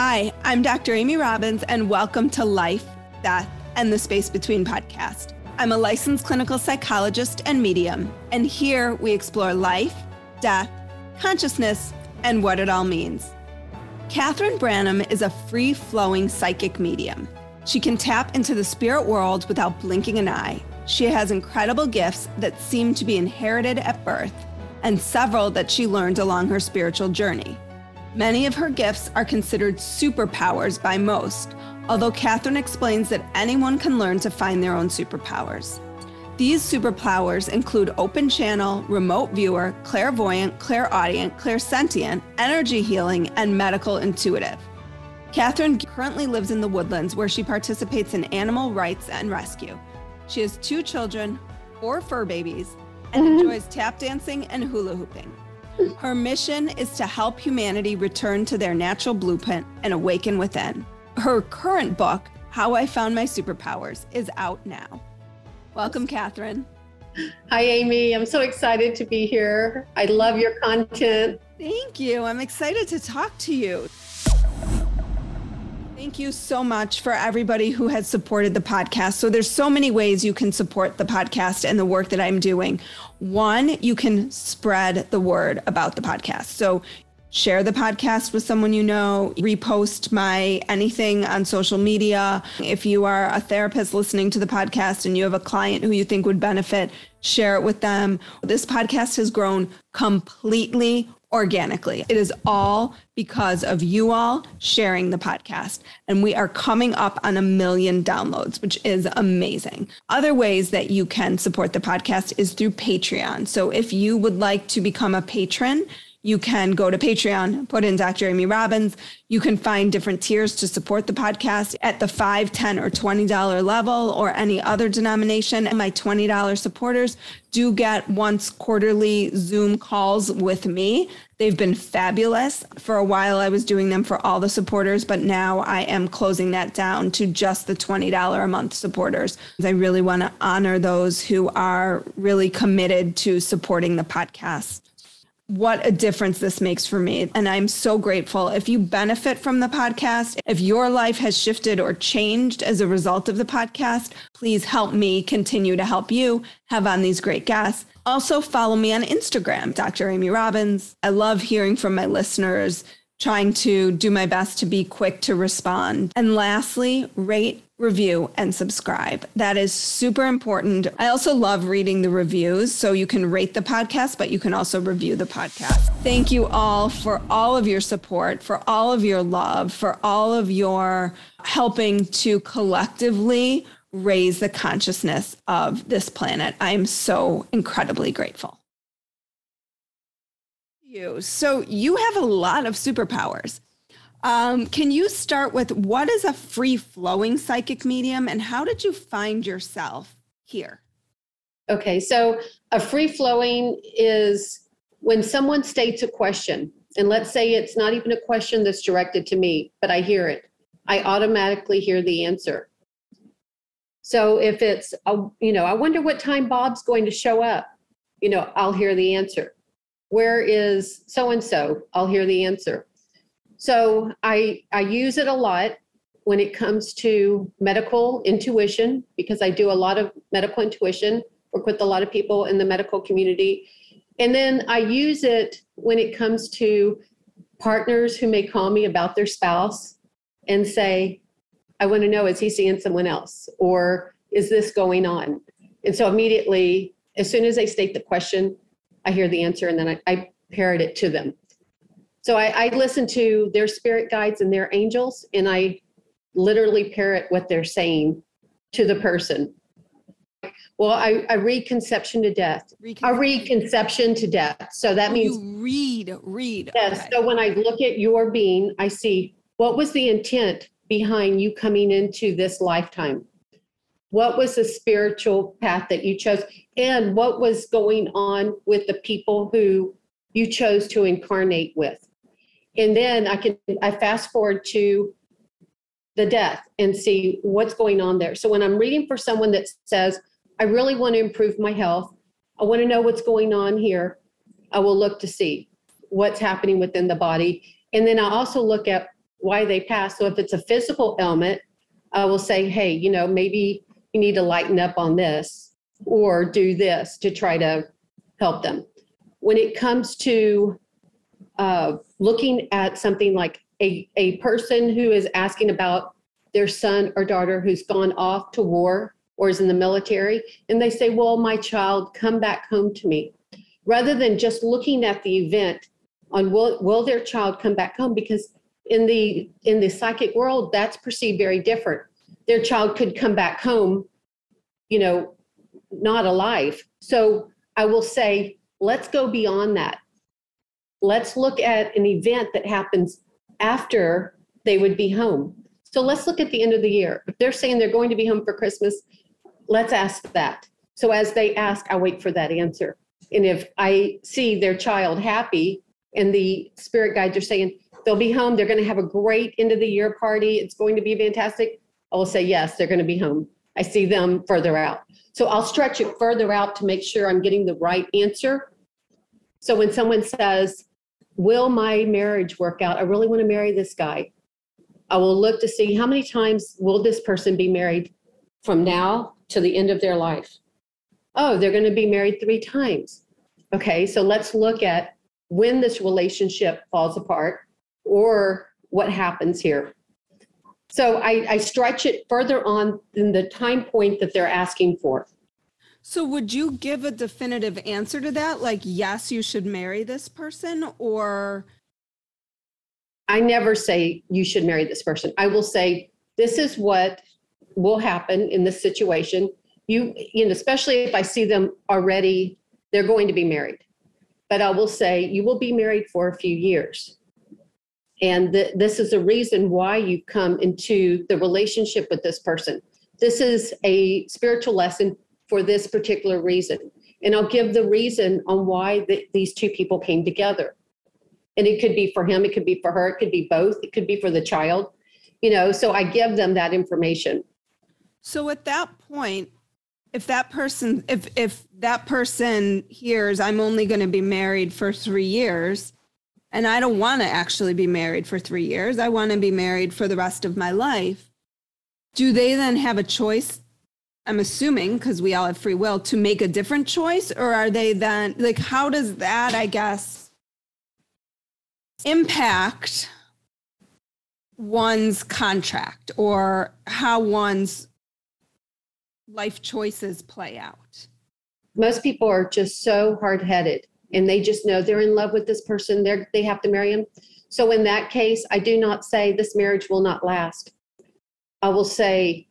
Hi, I'm Dr. Amy Robbins, and welcome to Life, Death, and the Space Between podcast. I'm a licensed clinical psychologist and medium, and here we explore life, death, consciousness, and what it all means. Catherine Branham is a free flowing psychic medium. She can tap into the spirit world without blinking an eye. She has incredible gifts that seem to be inherited at birth, and several that she learned along her spiritual journey. Many of her gifts are considered superpowers by most, although Catherine explains that anyone can learn to find their own superpowers. These superpowers include open channel, remote viewer, clairvoyant, clairaudient, clairsentient, energy healing, and medical intuitive. Catherine currently lives in the woodlands where she participates in animal rights and rescue. She has two children, four fur babies, and mm-hmm. enjoys tap dancing and hula hooping. Her mission is to help humanity return to their natural blueprint and awaken within. Her current book, How I Found My Superpowers, is out now. Welcome, Catherine. Hi, Amy. I'm so excited to be here. I love your content. Thank you. I'm excited to talk to you. Thank you so much for everybody who has supported the podcast. So there's so many ways you can support the podcast and the work that I'm doing. One, you can spread the word about the podcast. So share the podcast with someone you know, repost my anything on social media. If you are a therapist listening to the podcast and you have a client who you think would benefit, share it with them. This podcast has grown completely organically. It is all because of you all sharing the podcast. And we are coming up on a million downloads, which is amazing. Other ways that you can support the podcast is through Patreon. So if you would like to become a patron, you can go to Patreon, put in Dr. Amy Robbins. You can find different tiers to support the podcast at the 5 10 or $20 level or any other denomination. And my $20 supporters do get once quarterly Zoom calls with me. They've been fabulous. For a while, I was doing them for all the supporters, but now I am closing that down to just the $20 a month supporters. I really want to honor those who are really committed to supporting the podcast what a difference this makes for me. And I'm so grateful. If you benefit from the podcast, if your life has shifted or changed as a result of the podcast, please help me continue to help you have on these great guests. Also, follow me on Instagram, Dr. Amy Robbins. I love hearing from my listeners, trying to do my best to be quick to respond. And lastly, rate review, and subscribe. That is super important. I also love reading the reviews. So you can rate the podcast, but you can also review the podcast. Thank you all for all of your support, for all of your love, for all of your helping to collectively raise the consciousness of this planet. I am so incredibly grateful. You. So you have a lot of superpowers. Um, can you start with what is a free flowing psychic medium and how did you find yourself here? Okay, so a free flowing is when someone states a question, and let's say it's not even a question that's directed to me, but I hear it, I automatically hear the answer. So if it's, you know, I wonder what time Bob's going to show up, you know, I'll hear the answer. Where is so and so? I'll hear the answer. So I I use it a lot when it comes to medical intuition because I do a lot of medical intuition, work with a lot of people in the medical community. And then I use it when it comes to partners who may call me about their spouse and say, I want to know, is he seeing someone else? Or is this going on? And so immediately, as soon as they state the question, I hear the answer and then I, I parrot it to them. So I, I listen to their spirit guides and their angels, and I literally parrot what they're saying to the person. Well, I, I read conception to death. I read conception to death. So that oh, means you read, read. Yes. Okay. So when I look at your being, I see what was the intent behind you coming into this lifetime? What was the spiritual path that you chose? And what was going on with the people who you chose to incarnate with? And then I can I fast forward to the death and see what's going on there. So when I'm reading for someone that says, I really want to improve my health, I want to know what's going on here, I will look to see what's happening within the body. And then I also look at why they pass So if it's a physical ailment, I will say, hey, you know, maybe you need to lighten up on this or do this to try to help them. When it comes to uh, looking at something like a, a person who is asking about their son or daughter who's gone off to war or is in the military, and they say, Well, my child, come back home to me. Rather than just looking at the event on will, will their child come back home? Because in the in the psychic world, that's perceived very different. Their child could come back home, you know, not alive. So I will say, let's go beyond that. Let's look at an event that happens after they would be home. So let's look at the end of the year. If they're saying they're going to be home for Christmas, let's ask that. So as they ask, I wait for that answer. And if I see their child happy and the spirit guides are saying they'll be home, they're going to have a great end of the year party, it's going to be fantastic, I will say, yes, they're going to be home. I see them further out. So I'll stretch it further out to make sure I'm getting the right answer. So when someone says, Will my marriage work out? I really want to marry this guy. I will look to see how many times will this person be married from now to the end of their life. Oh, they're going to be married three times. Okay, so let's look at when this relationship falls apart or what happens here. So I, I stretch it further on than the time point that they're asking for. So would you give a definitive answer to that? Like, yes, you should marry this person or I never say you should marry this person. I will say this is what will happen in this situation. You, you know, especially if I see them already, they're going to be married. But I will say you will be married for a few years. And th- this is a reason why you come into the relationship with this person. This is a spiritual lesson for this particular reason. And I'll give the reason on why the, these two people came together. And it could be for him, it could be for her, it could be both, it could be for the child, you know. So I give them that information. So at that point, if that person if if that person hears I'm only going to be married for 3 years, and I don't want to actually be married for three years. I want to be married for the rest of my life. Do they then have a choice? I'm assuming because we all have free will to make a different choice, or are they then like, how does that, I guess, impact one's contract or how one's life choices play out? Most people are just so hard headed and they just know they're in love with this person they're they have to marry him so in that case i do not say this marriage will not last i will say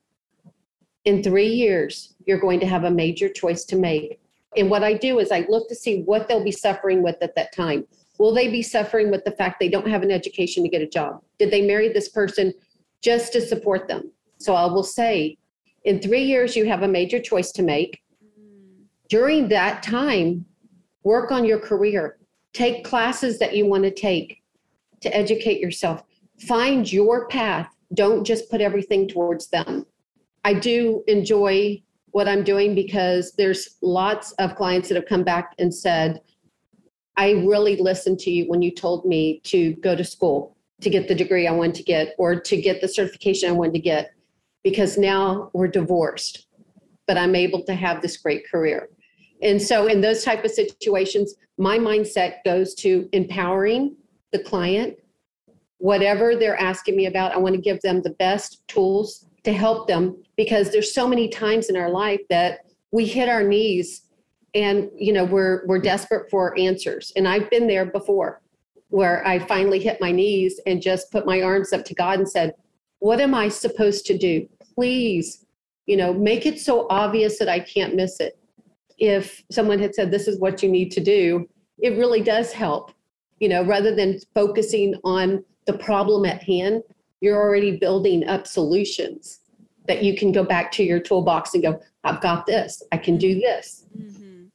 in 3 years you're going to have a major choice to make. And what i do is i look to see what they'll be suffering with at that time. Will they be suffering with the fact they don't have an education to get a job? Did they marry this person just to support them? So i will say in 3 years you have a major choice to make. During that time work on your career, take classes that you want to take to educate yourself, find your path. Don't just put everything towards them. I do enjoy what I'm doing because there's lots of clients that have come back and said, I really listened to you when you told me to go to school to get the degree I wanted to get or to get the certification I wanted to get because now we're divorced, but I'm able to have this great career. And so in those type of situations, my mindset goes to empowering the client. Whatever they're asking me about, I want to give them the best tools to help them because there's so many times in our life that we hit our knees and you know we're we're desperate for answers. And I've been there before where I finally hit my knees and just put my arms up to God and said, "What am I supposed to do? Please, you know, make it so obvious that I can't miss it." if someone had said, this is what you need to do, it really does help. You know, rather than focusing on the problem at hand, you're already building up solutions that you can go back to your toolbox and go, I've got this, I can do this. Mm-hmm.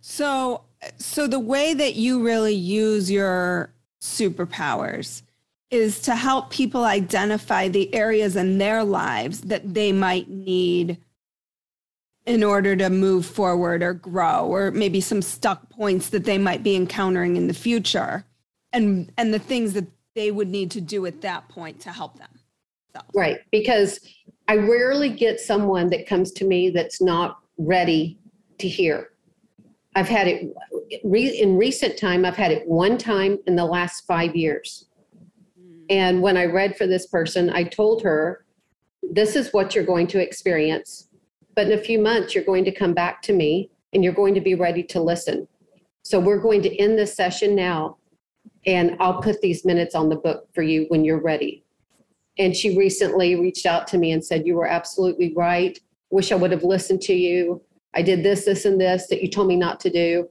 So, so the way that you really use your superpowers is to help people identify the areas in their lives that they might need in order to move forward or grow or maybe some stuck points that they might be encountering in the future and and the things that they would need to do at that point to help them. Right. Because I rarely get someone that comes to me that's not ready to hear. I've had it re, in recent time, I've had it one time in the last five years. Mm. And when I read for this person, I told her, this is what you're going to experience. But in a few months, you're going to come back to me and you're going to be ready to listen. So we're going to end this session now, and I'll put these minutes on the book for you when you're ready. And she recently reached out to me and said, You were absolutely right. Wish I would have listened to you. I did this, this, and this that you told me not to do.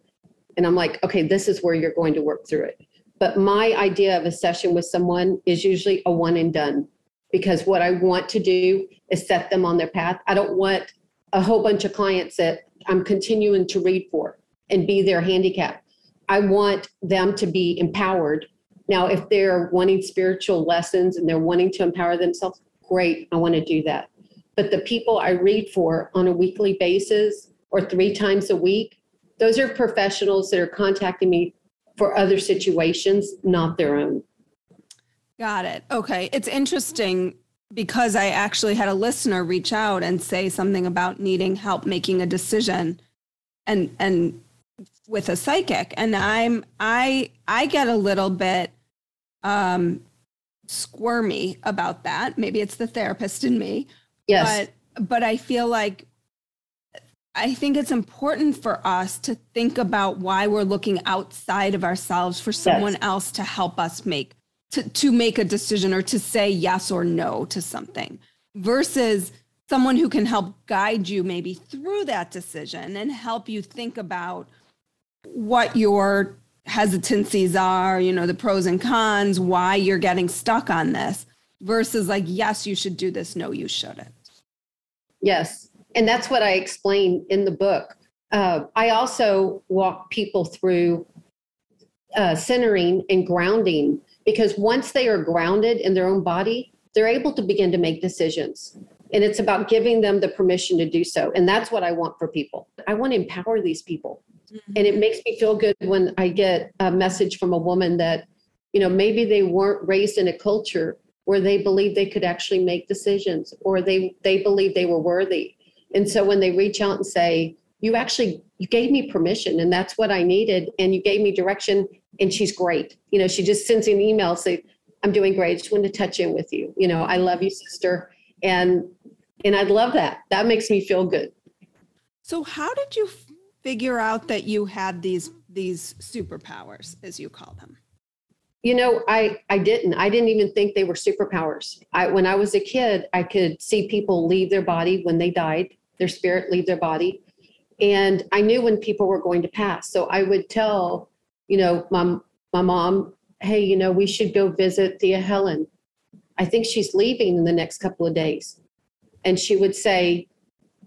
And I'm like, okay, this is where you're going to work through it. But my idea of a session with someone is usually a one and done because what I want to do is set them on their path. I don't want a whole bunch of clients that I'm continuing to read for and be their handicap. I want them to be empowered. Now, if they're wanting spiritual lessons and they're wanting to empower themselves, great, I want to do that. But the people I read for on a weekly basis or three times a week, those are professionals that are contacting me for other situations, not their own. Got it. Okay. It's interesting because I actually had a listener reach out and say something about needing help making a decision and and with a psychic and I'm I I get a little bit um squirmy about that. Maybe it's the therapist in me. Yes. But but I feel like I think it's important for us to think about why we're looking outside of ourselves for someone yes. else to help us make to, to make a decision or to say yes or no to something versus someone who can help guide you maybe through that decision and help you think about what your hesitancies are, you know, the pros and cons, why you're getting stuck on this versus like, yes, you should do this, no, you shouldn't. Yes. And that's what I explain in the book. Uh, I also walk people through uh, centering and grounding because once they are grounded in their own body, they're able to begin to make decisions. And it's about giving them the permission to do so. And that's what I want for people. I want to empower these people. Mm-hmm. And it makes me feel good when I get a message from a woman that, you know, maybe they weren't raised in a culture where they believed they could actually make decisions or they they believed they were worthy. And so when they reach out and say, you actually you gave me permission and that's what I needed and you gave me direction and she's great. You know, she just sends an email say, I'm doing great. Just wanted to touch in with you. You know, I love you, sister. And and I'd love that. That makes me feel good. So how did you figure out that you had these these superpowers, as you call them? You know, I I didn't. I didn't even think they were superpowers. I when I was a kid, I could see people leave their body when they died, their spirit leave their body. And I knew when people were going to pass. So I would tell you know, my, my mom, hey, you know, we should go visit Thea Helen. I think she's leaving in the next couple of days. And she would say,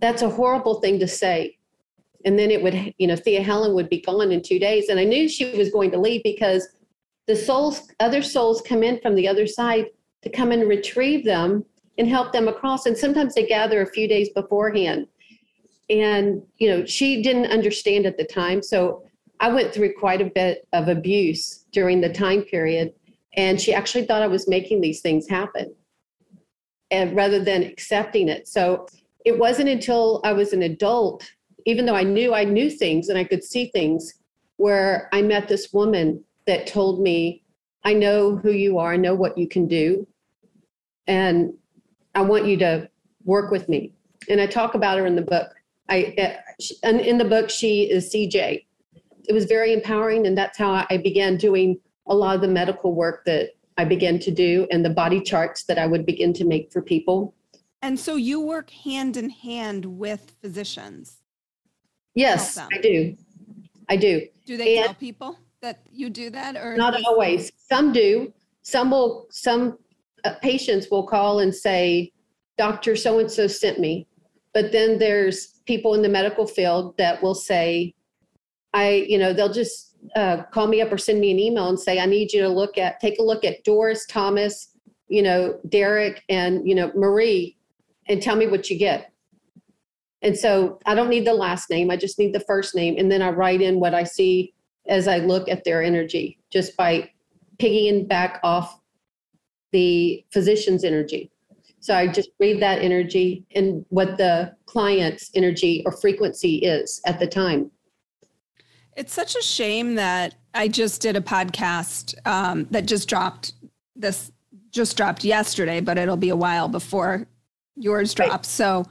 that's a horrible thing to say. And then it would, you know, Thea Helen would be gone in two days. And I knew she was going to leave because the souls, other souls come in from the other side to come and retrieve them and help them across. And sometimes they gather a few days beforehand. And, you know, she didn't understand at the time. So I went through quite a bit of abuse during the time period, and she actually thought I was making these things happen, and rather than accepting it. So it wasn't until I was an adult, even though I knew I knew things and I could see things, where I met this woman that told me, "I know who you are. I know what you can do, and I want you to work with me." And I talk about her in the book. I uh, in the book she is CJ it was very empowering. And that's how I began doing a lot of the medical work that I began to do and the body charts that I would begin to make for people. And so you work hand in hand with physicians. Yes, I do. I do. Do they and tell people that you do that or not always? Some do. Some will some uh, patients will call and say Dr. so and so sent me. But then there's people in the medical field that will say I, you know, they'll just uh, call me up or send me an email and say, I need you to look at, take a look at Doris, Thomas, you know, Derek, and, you know, Marie, and tell me what you get. And so I don't need the last name, I just need the first name. And then I write in what I see as I look at their energy just by piggying back off the physician's energy. So I just read that energy and what the client's energy or frequency is at the time. It's such a shame that I just did a podcast um, that just dropped this just dropped yesterday, but it'll be a while before yours drops. Right. So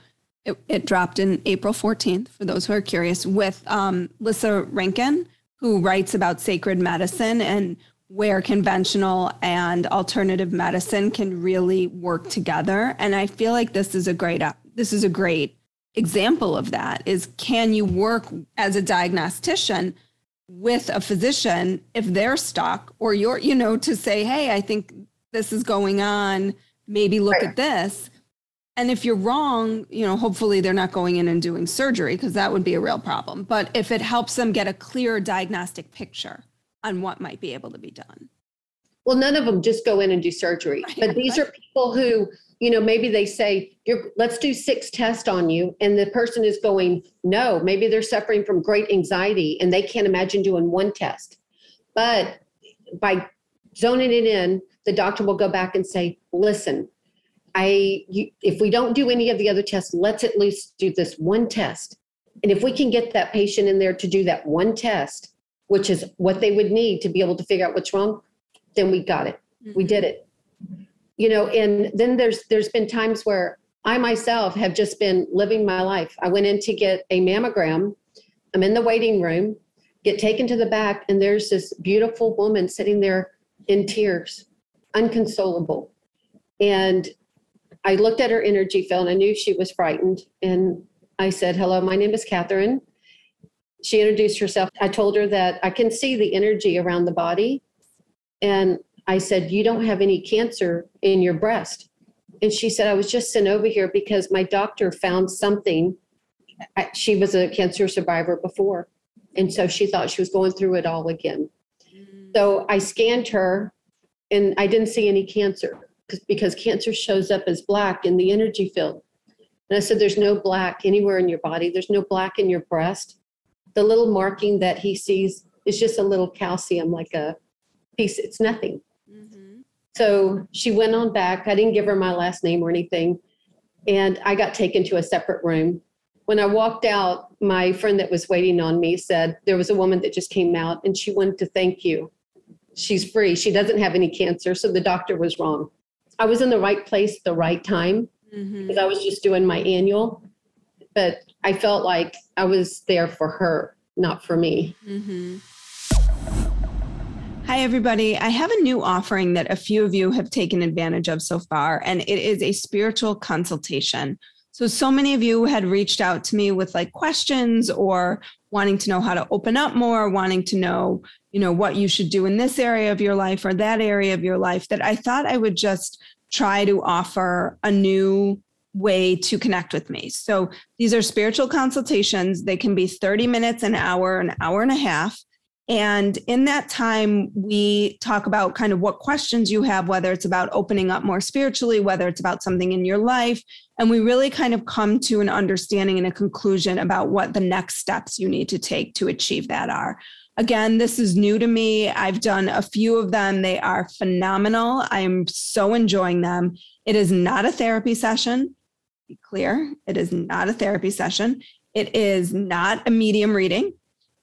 it, it, dropped in April 14th for those who are curious with um, Lissa Rankin, who writes about sacred medicine and where conventional and alternative medicine can really work together. And I feel like this is a great this is a great example of that is can you work as a diagnostician with a physician if they're stuck or you're you know to say hey i think this is going on maybe look right. at this and if you're wrong you know hopefully they're not going in and doing surgery because that would be a real problem. But if it helps them get a clear diagnostic picture on what might be able to be done. Well none of them just go in and do surgery. But these are people who you know maybe they say let's do six tests on you and the person is going no maybe they're suffering from great anxiety and they can't imagine doing one test. But by zoning it in the doctor will go back and say listen i you, if we don't do any of the other tests let's at least do this one test. And if we can get that patient in there to do that one test which is what they would need to be able to figure out what's wrong then we got it. Mm-hmm. we did it. You know and then there's there's been times where i myself have just been living my life. I went in to get a mammogram. I'm in the waiting room get taken to the back and there's this beautiful woman sitting there in tears unconsolable. And i looked at her energy field and i knew she was frightened and i said hello my name is catherine she introduced herself i told her that i can see the energy around the body and I said, You don't have any cancer in your breast. And she said, I was just sent over here because my doctor found something. She was a cancer survivor before. And so she thought she was going through it all again. Mm. So I scanned her and I didn't see any cancer because cancer shows up as black in the energy field. And I said, There's no black anywhere in your body, there's no black in your breast. The little marking that he sees is just a little calcium, like a piece, it's nothing. Mm-hmm. So she went on back. I didn't give her my last name or anything. And I got taken to a separate room. When I walked out, my friend that was waiting on me said there was a woman that just came out and she wanted to thank you. She's free. She doesn't have any cancer. So the doctor was wrong. I was in the right place at the right time mm-hmm. because I was just doing my annual. But I felt like I was there for her, not for me. Mm-hmm. Hi, everybody. I have a new offering that a few of you have taken advantage of so far, and it is a spiritual consultation. So, so many of you had reached out to me with like questions or wanting to know how to open up more, wanting to know, you know, what you should do in this area of your life or that area of your life that I thought I would just try to offer a new way to connect with me. So, these are spiritual consultations. They can be 30 minutes, an hour, an hour and a half. And in that time, we talk about kind of what questions you have, whether it's about opening up more spiritually, whether it's about something in your life. And we really kind of come to an understanding and a conclusion about what the next steps you need to take to achieve that are. Again, this is new to me. I've done a few of them. They are phenomenal. I am so enjoying them. It is not a therapy session. Be clear, it is not a therapy session. It is not a medium reading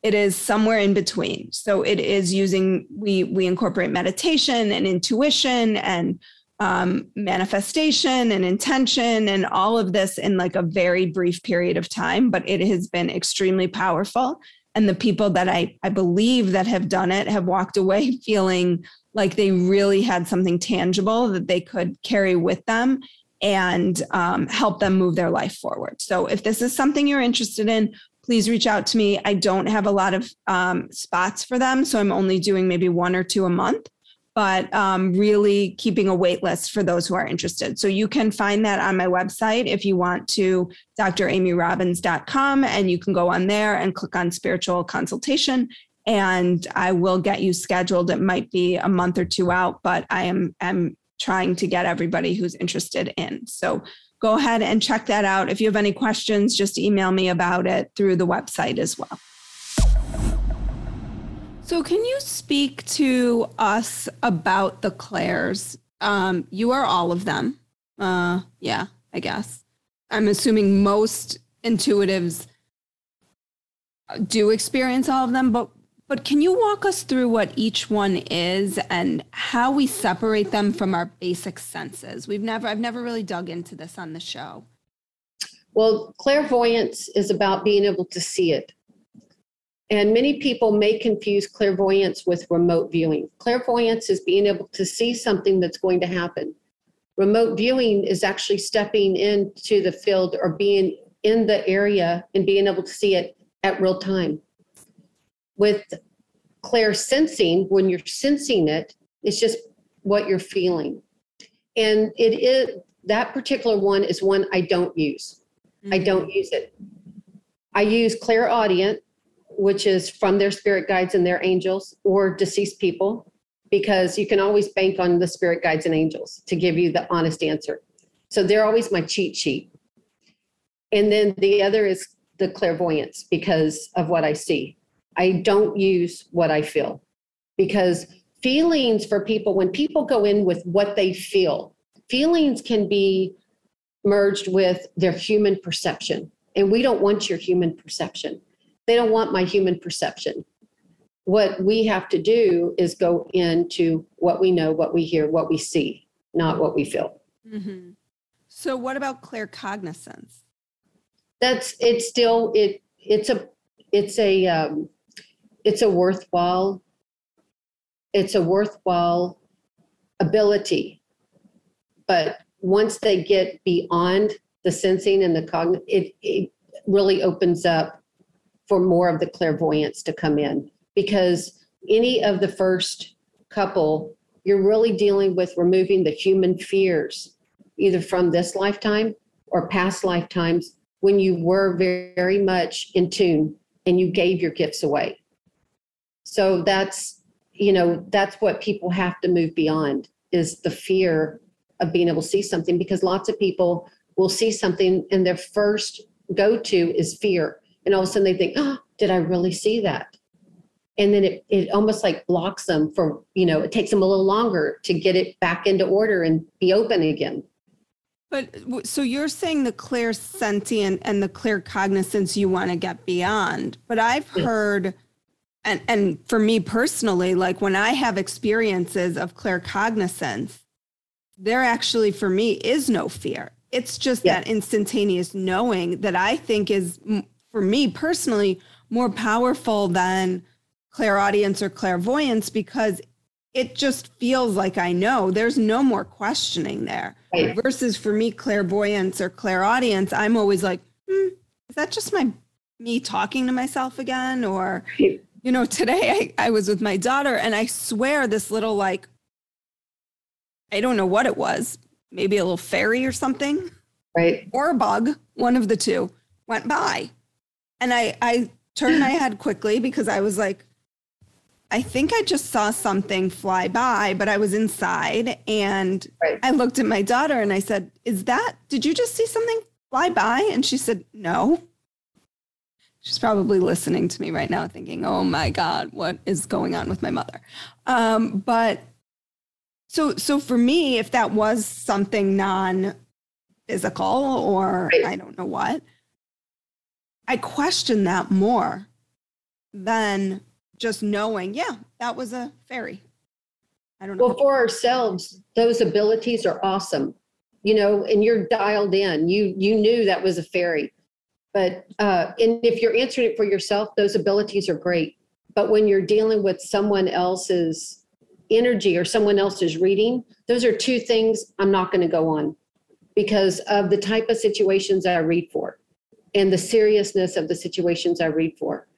it is somewhere in between so it is using we we incorporate meditation and intuition and um, manifestation and intention and all of this in like a very brief period of time but it has been extremely powerful and the people that i i believe that have done it have walked away feeling like they really had something tangible that they could carry with them and um, help them move their life forward. So, if this is something you're interested in, please reach out to me. I don't have a lot of um, spots for them, so I'm only doing maybe one or two a month, but um, really keeping a wait list for those who are interested. So you can find that on my website if you want to dramyrobbins.com, and you can go on there and click on spiritual consultation. And I will get you scheduled. It might be a month or two out, but I am am trying to get everybody who's interested in. So go ahead and check that out. If you have any questions, just email me about it through the website as well. So, can you speak to us about the clairs? Um, you are all of them. Uh, yeah, I guess. I'm assuming most intuitives do experience all of them, but but can you walk us through what each one is and how we separate them from our basic senses? We've never I've never really dug into this on the show. Well, clairvoyance is about being able to see it. And many people may confuse clairvoyance with remote viewing. Clairvoyance is being able to see something that's going to happen. Remote viewing is actually stepping into the field or being in the area and being able to see it at real time. With clair sensing, when you're sensing it, it's just what you're feeling. And it is that particular one is one I don't use. Mm-hmm. I don't use it. I use clairaudient, which is from their spirit guides and their angels or deceased people, because you can always bank on the spirit guides and angels to give you the honest answer. So they're always my cheat sheet. And then the other is the clairvoyance because of what I see. I don't use what I feel because feelings for people, when people go in with what they feel, feelings can be merged with their human perception. And we don't want your human perception. They don't want my human perception. What we have to do is go into what we know, what we hear, what we see, not what we feel. Mm-hmm. So, what about claircognizance? That's it's still it. It's a it's a um, it's a worthwhile it's a worthwhile ability, but once they get beyond the sensing and the cognitive, it, it really opens up for more of the clairvoyance to come in because any of the first couple, you're really dealing with removing the human fears, either from this lifetime or past lifetimes when you were very, very much in tune and you gave your gifts away. So that's, you know, that's what people have to move beyond is the fear of being able to see something because lots of people will see something and their first go to is fear. And all of a sudden they think, oh, did I really see that? And then it, it almost like blocks them for, you know, it takes them a little longer to get it back into order and be open again. But so you're saying the clairsentient and the claircognizance you want to get beyond. But I've heard and and for me personally, like when I have experiences of claircognizance, there actually for me is no fear. It's just yeah. that instantaneous knowing that I think is for me personally more powerful than clairaudience or clairvoyance because it just feels like I know. There's no more questioning there. Right. Versus for me, clairvoyance or clairaudience, I'm always like, hmm, is that just my me talking to myself again? Or, you know, today I, I was with my daughter and I swear this little like I don't know what it was, maybe a little fairy or something. Right. Or a bug, one of the two went by. And I, I turned my head quickly because I was like, I think I just saw something fly by, but I was inside and right. I looked at my daughter and I said, Is that, did you just see something fly by? And she said, No. She's probably listening to me right now thinking, Oh my God, what is going on with my mother? Um, but so, so for me, if that was something non physical or right. I don't know what, I question that more than just knowing, yeah, that was a fairy. I don't know. Well, for ourselves, those abilities are awesome, you know, and you're dialed in. You you knew that was a fairy, but uh, and if you're answering it for yourself, those abilities are great. But when you're dealing with someone else's energy or someone else's reading, those are two things I'm not going to go on because of the type of situations I read for and the seriousness of the situations I read for.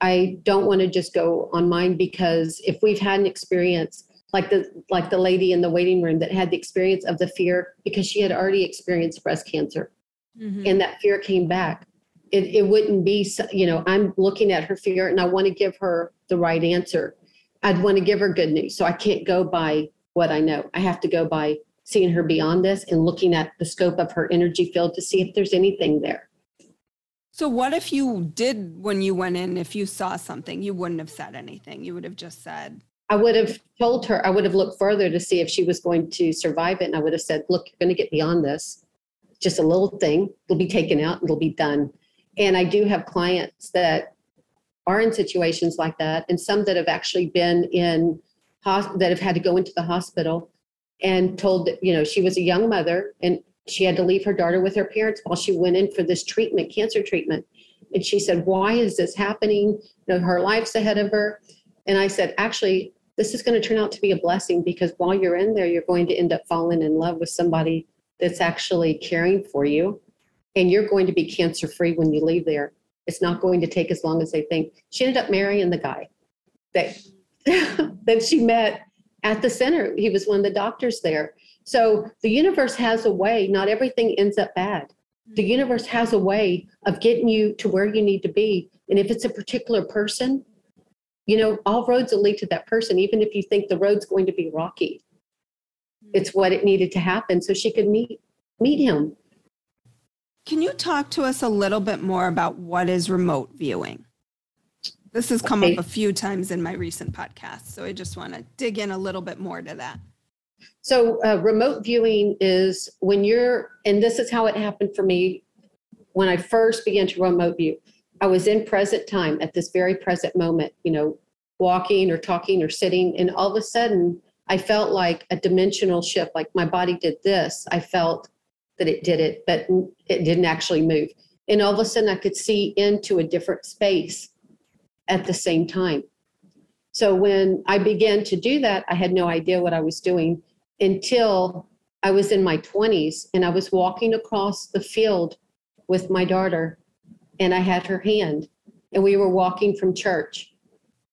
I don't want to just go on mine because if we've had an experience like the like the lady in the waiting room that had the experience of the fear because she had already experienced breast cancer mm-hmm. and that fear came back it, it wouldn't be you know i'm looking at her fear and i want to give her the right answer I'd want to give her good news. So I can't go by what I know. I have to go by seeing her beyond this and looking at the scope of her energy field to see if there's anything there. So, what if you did, when you went in, if you saw something, you wouldn't have said anything? You would have just said, I would have told her, I would have looked further to see if she was going to survive it. And I would have said, look, you're going to get beyond this. Just a little thing, it'll be taken out, it'll be done. And I do have clients that are in situations like that, and some that have actually been in that have had to go into the hospital and told that you know she was a young mother and she had to leave her daughter with her parents while she went in for this treatment, cancer treatment. And she said, "Why is this happening? You know, her life's ahead of her." And I said, "Actually, this is going to turn out to be a blessing because while you're in there, you're going to end up falling in love with somebody that's actually caring for you, and you're going to be cancer free when you leave there." It's not going to take as long as they think. She ended up marrying the guy that that she met at the center. He was one of the doctors there. So the universe has a way, not everything ends up bad. The universe has a way of getting you to where you need to be. And if it's a particular person, you know, all roads will lead to that person, even if you think the road's going to be rocky. It's what it needed to happen so she could meet meet him. Can you talk to us a little bit more about what is remote viewing? This has come okay. up a few times in my recent podcasts, so I just want to dig in a little bit more to that. So, uh, remote viewing is when you're, and this is how it happened for me when I first began to remote view. I was in present time at this very present moment, you know, walking or talking or sitting, and all of a sudden I felt like a dimensional shift, like my body did this. I felt that it did it, but it didn't actually move. And all of a sudden, I could see into a different space at the same time. So when I began to do that, I had no idea what I was doing until I was in my 20s and I was walking across the field with my daughter and I had her hand and we were walking from church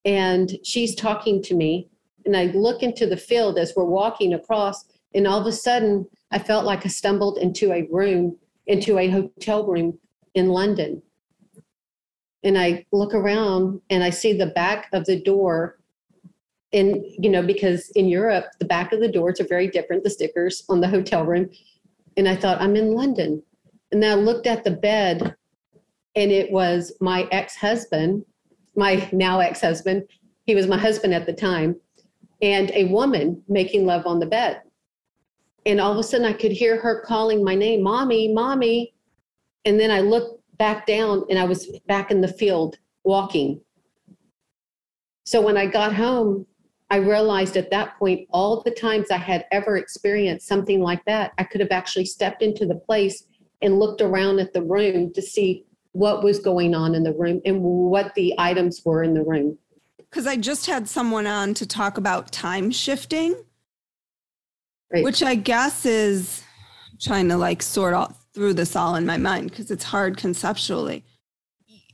and she's talking to me and I look into the field as we're walking across and all of a sudden I felt like I stumbled into a room, into a hotel room in London. And I look around and I see the back of the door. And, you know, because in Europe, the back of the doors are very different, the stickers on the hotel room. And I thought, I'm in London. And then I looked at the bed and it was my ex husband, my now ex husband. He was my husband at the time, and a woman making love on the bed. And all of a sudden, I could hear her calling my name, Mommy, Mommy. And then I looked back down and I was back in the field walking. So when I got home, I realized at that point, all the times I had ever experienced something like that, I could have actually stepped into the place and looked around at the room to see what was going on in the room and what the items were in the room. Because I just had someone on to talk about time shifting right. which I guess is trying to like sort out through this all in my mind because it's hard conceptually.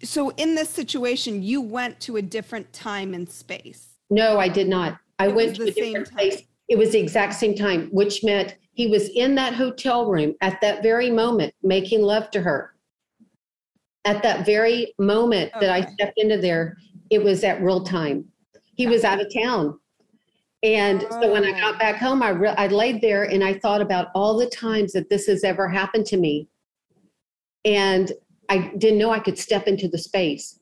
So in this situation, you went to a different time and space. No, I did not. I it went to a different place. It was the exact same time, which meant he was in that hotel room at that very moment, making love to her. At that very moment okay. that I stepped into there, it was at real time. He was out of town. And so when I ah. got back home, I, re- I laid there and I thought about all the times that this has ever happened to me. And I didn't know I could step into the space.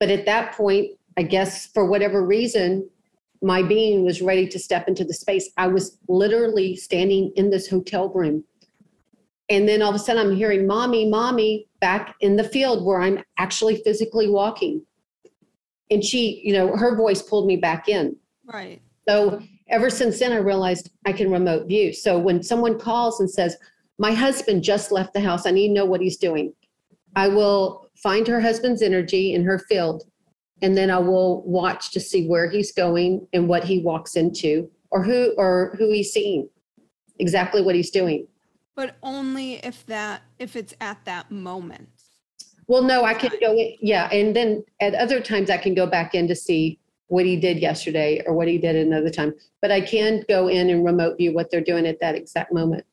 But at that point, I guess for whatever reason, my being was ready to step into the space. I was literally standing in this hotel room. And then all of a sudden, I'm hearing, Mommy, Mommy, back in the field where I'm actually physically walking. And she, you know, her voice pulled me back in. Right. So ever since then, I realized I can remote view. So when someone calls and says, My husband just left the house, I need to know what he's doing, I will find her husband's energy in her field. And then I will watch to see where he's going and what he walks into or who or who he's seeing, exactly what he's doing. But only if that if it's at that moment. Well, no, I can go in, yeah. And then at other times I can go back in to see what he did yesterday or what he did another time. But I can go in and remote view what they're doing at that exact moment.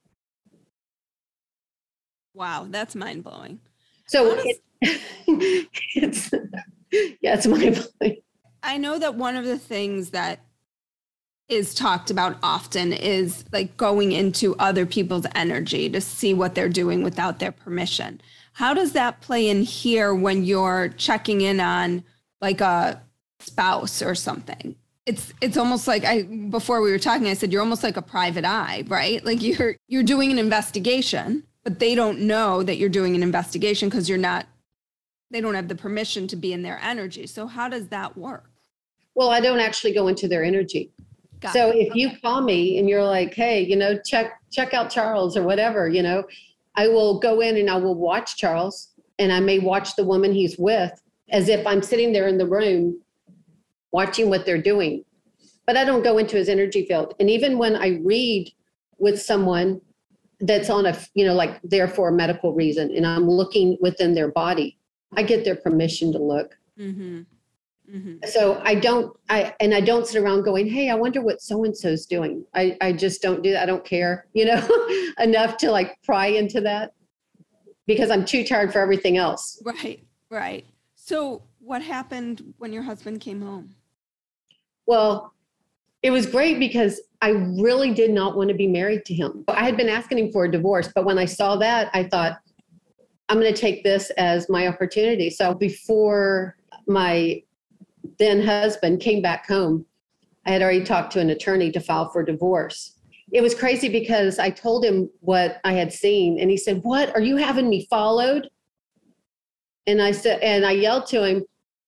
Wow, that's mind blowing. So it, it's yeah, it's mind blowing. I know that one of the things that is talked about often is like going into other people's energy to see what they're doing without their permission. How does that play in here when you're checking in on like a spouse or something it's it's almost like I before we were talking I said you're almost like a private eye, right? Like you're you're doing an investigation, but they don't know that you're doing an investigation because you're not they don't have the permission to be in their energy. So how does that work? Well, I don't actually go into their energy. Got so it. if okay. you call me and you're like, "Hey, you know, check check out Charles or whatever," you know, I will go in and I will watch Charles and I may watch the woman he's with as if I'm sitting there in the room watching what they're doing. But I don't go into his energy field. And even when I read with someone that's on a, you know, like there for a medical reason and I'm looking within their body, I get their permission to look. Mm-hmm. Mm-hmm. So I don't, I and I don't sit around going, "Hey, I wonder what so and so's doing." I I just don't do that. I don't care, you know, enough to like pry into that because I'm too tired for everything else. Right, right. So what happened when your husband came home? Well, it was great because I really did not want to be married to him. I had been asking him for a divorce, but when I saw that, I thought, I'm going to take this as my opportunity. So before my then husband came back home, I had already talked to an attorney to file for divorce. It was crazy because I told him what I had seen, and he said, What? Are you having me followed? And I said, and I yelled to him,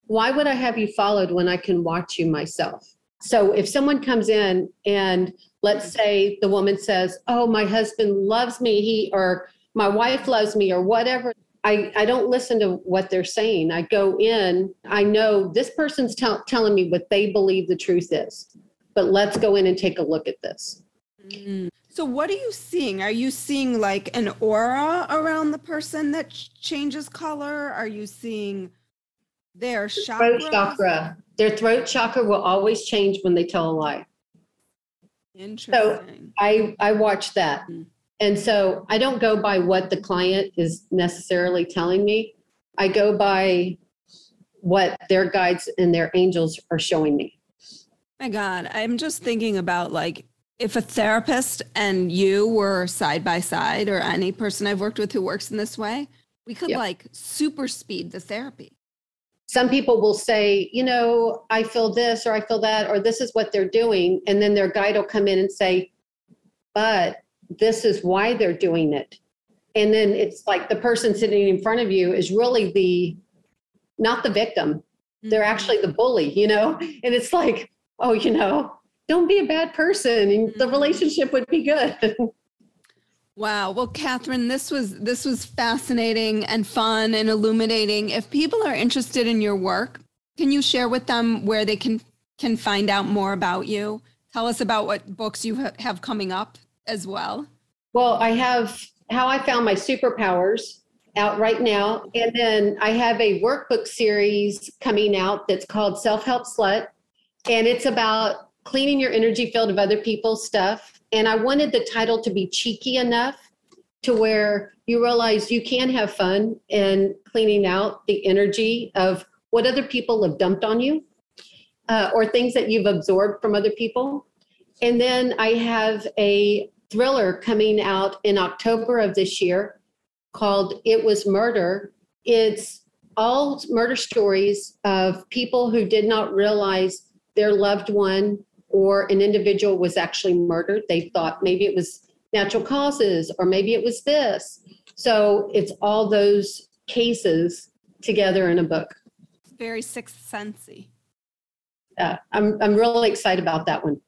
Why would I have you followed when I can watch you myself? So if someone comes in and let's say the woman says, Oh, my husband loves me, he or my wife loves me, or whatever, I, I don't listen to what they're saying. I go in, I know this person's t- telling me what they believe the truth is, but let's go in and take a look at this. Mm. So, what are you seeing? Are you seeing like an aura around the person that changes color? Are you seeing their chakra? Throat chakra. Their throat chakra will always change when they tell a lie. Interesting. So I I watch that. And so I don't go by what the client is necessarily telling me. I go by what their guides and their angels are showing me. My God, I'm just thinking about like if a therapist and you were side by side, or any person I've worked with who works in this way, we could yep. like super speed the therapy. Some people will say, you know, I feel this or I feel that, or this is what they're doing. And then their guide will come in and say, but this is why they're doing it. And then it's like the person sitting in front of you is really the, not the victim. Mm-hmm. They're actually the bully, you know? And it's like, oh, you know, don't be a bad person and mm-hmm. the relationship would be good. Wow. Well, Catherine, this was this was fascinating and fun and illuminating. If people are interested in your work, can you share with them where they can can find out more about you? Tell us about what books you have coming up as well? Well, I have How I Found My Superpowers out right now. And then I have a workbook series coming out that's called Self Help Slut. And it's about cleaning your energy field of other people's stuff. And I wanted the title to be cheeky enough to where you realize you can have fun in cleaning out the energy of what other people have dumped on you uh, or things that you've absorbed from other people. And then I have a thriller coming out in October of this year called It Was Murder. It's all murder stories of people who did not realize their loved one or an individual was actually murdered. They thought maybe it was natural causes or maybe it was this. So it's all those cases together in a book. Very sixth sensey. Yeah, I'm I'm really excited about that one.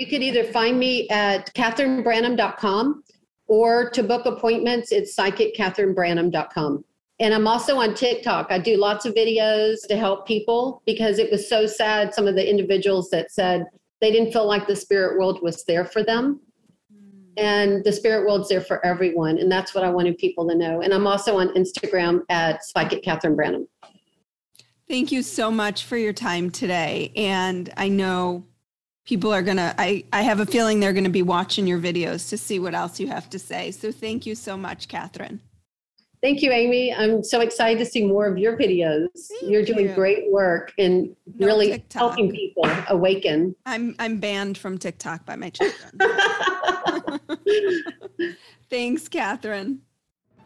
You could either find me at catherinebranham.com or to book appointments, it's psychiccatherinebranham.com. And I'm also on TikTok. I do lots of videos to help people because it was so sad. Some of the individuals that said they didn't feel like the spirit world was there for them. Hmm. And the spirit world's there for everyone. And that's what I wanted people to know. And I'm also on Instagram at Psychic Catherine Branham. Thank you so much for your time today. And I know people are gonna I, I have a feeling they're gonna be watching your videos to see what else you have to say. So thank you so much, Catherine. Thank you, Amy. I'm so excited to see more of your videos. Thank You're doing you. great work and no really TikTok. helping people awaken. I'm I'm banned from TikTok by my children. Thanks, Catherine.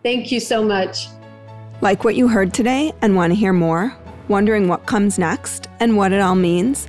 Thank you so much. Like what you heard today and want to hear more? Wondering what comes next and what it all means?